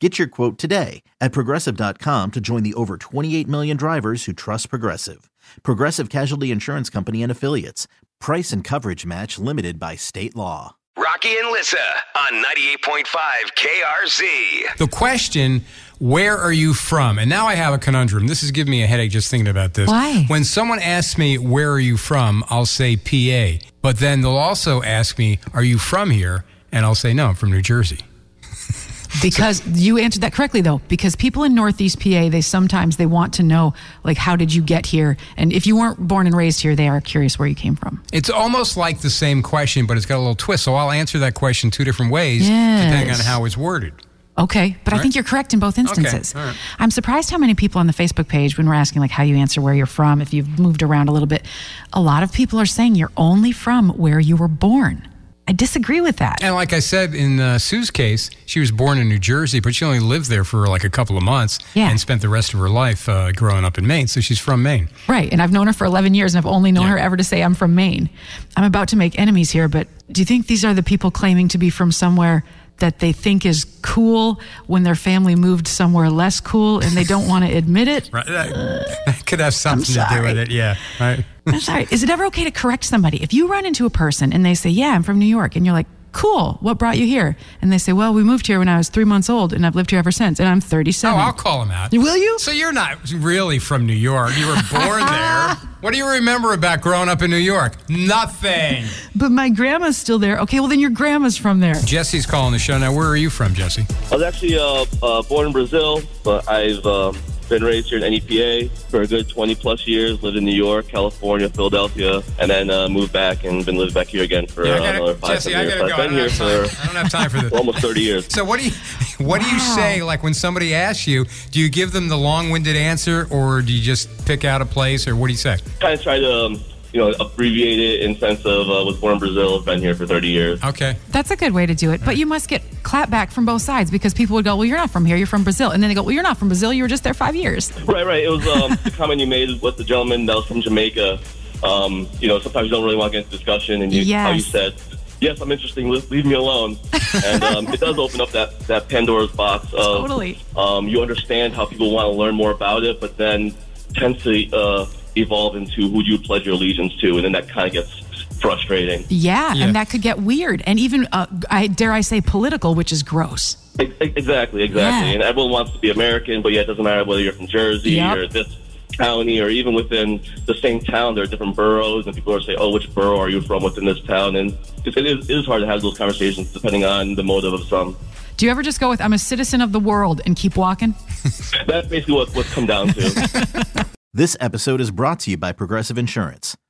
Get your quote today at progressive.com to join the over 28 million drivers who trust Progressive. Progressive Casualty Insurance Company and Affiliates. Price and coverage match limited by state law. Rocky and Lissa on 98.5 KRZ. The question, where are you from? And now I have a conundrum. This is giving me a headache just thinking about this. Why? When someone asks me, where are you from? I'll say PA. But then they'll also ask me, are you from here? And I'll say, no, I'm from New Jersey. Because you answered that correctly though, because people in Northeast PA, they sometimes they want to know like how did you get here? And if you weren't born and raised here, they are curious where you came from. It's almost like the same question, but it's got a little twist. So I'll answer that question two different ways, depending on how it's worded. Okay, but I think you're correct in both instances. all right. I'm surprised how many people on the Facebook page, when we're asking like how you answer where you're from, if you've moved around a little bit, a lot of people are saying you're only from where you were born. I disagree with that. And like I said in uh, Sue's case, she was born in New Jersey, but she only lived there for like a couple of months Yeah. and spent the rest of her life uh, growing up in Maine. So she's from Maine. Right. And I've known her for 11 years and I've only known Yeah. her ever to say I'm from Maine. I'm about to make enemies here, but do you think these are the people claiming to be from somewhere that they think is cool when their family moved somewhere less cool and they don't want to admit it? Right. That, that could have something to do with it. Yeah. Right. I'm sorry. Is it ever okay to correct somebody? If you run into a person and they say, Yeah, I'm from New York, and you're like, Cool, what brought you here? And they say, Well, we moved here when I was three months old and I've lived here ever since, and I'm 37. Oh, I'll call him out. Will you? So you're not really from New York. You were born there. What do you remember about growing up in New York? Nothing. But my grandma's still there. Okay, well, then your grandma's from there. Jesse's calling the show now. Where are you from, Jesse? I was actually uh, uh, born in Brazil, but I've um, been raised here in NEPA for a good 20 plus years. Lived in New York, California, Philadelphia, and then uh, moved back and been living back here again for Yeah, uh, gotta- another five Jesse, years. go. I've been here for I don't have time for this. almost 30 years. So what do you what do you say like when somebody asks you? Do you give them the long-winded answer, or do you just pick out a place, or what do you say? Kind of try to, um, you know, abbreviate it in sense of uh, was born in Brazil, been here for 30 years. Okay. That's a good way to do it. But you must get clapback from both sides because people would go, Well, you're not from here, you're from Brazil. And then they go, Well, you're not from Brazil, you were just there five years. Right, right. It was um, the comment you made with the gentleman that was from Jamaica. Um, you know, sometimes you don't really want to get into discussion, and you, how you said, "Yes, I'm interested. Leave, leave me alone." and um, it does open up that that Pandora's box of Totally. um, you understand how people want to learn more about it, but then tends to uh, evolve into who you pledge your allegiance to, and then that kind of gets frustrating. Yeah, Yeah. and that could get weird and even, uh, I dare I say, political, which is gross. Exactly, exactly. Yeah. And everyone wants to be American, but yeah, it doesn't matter whether you're from Jersey Yep. or this county or even within the same town. There are different boroughs, and people are saying, "Oh, which borough are you from within this town?" And it is, it is hard to have those conversations depending on the motive of some. Do you ever just go with, I'm a citizen of the world and keep walking? That's basically what what's come down to. This episode is brought to you by Progressive Insurance.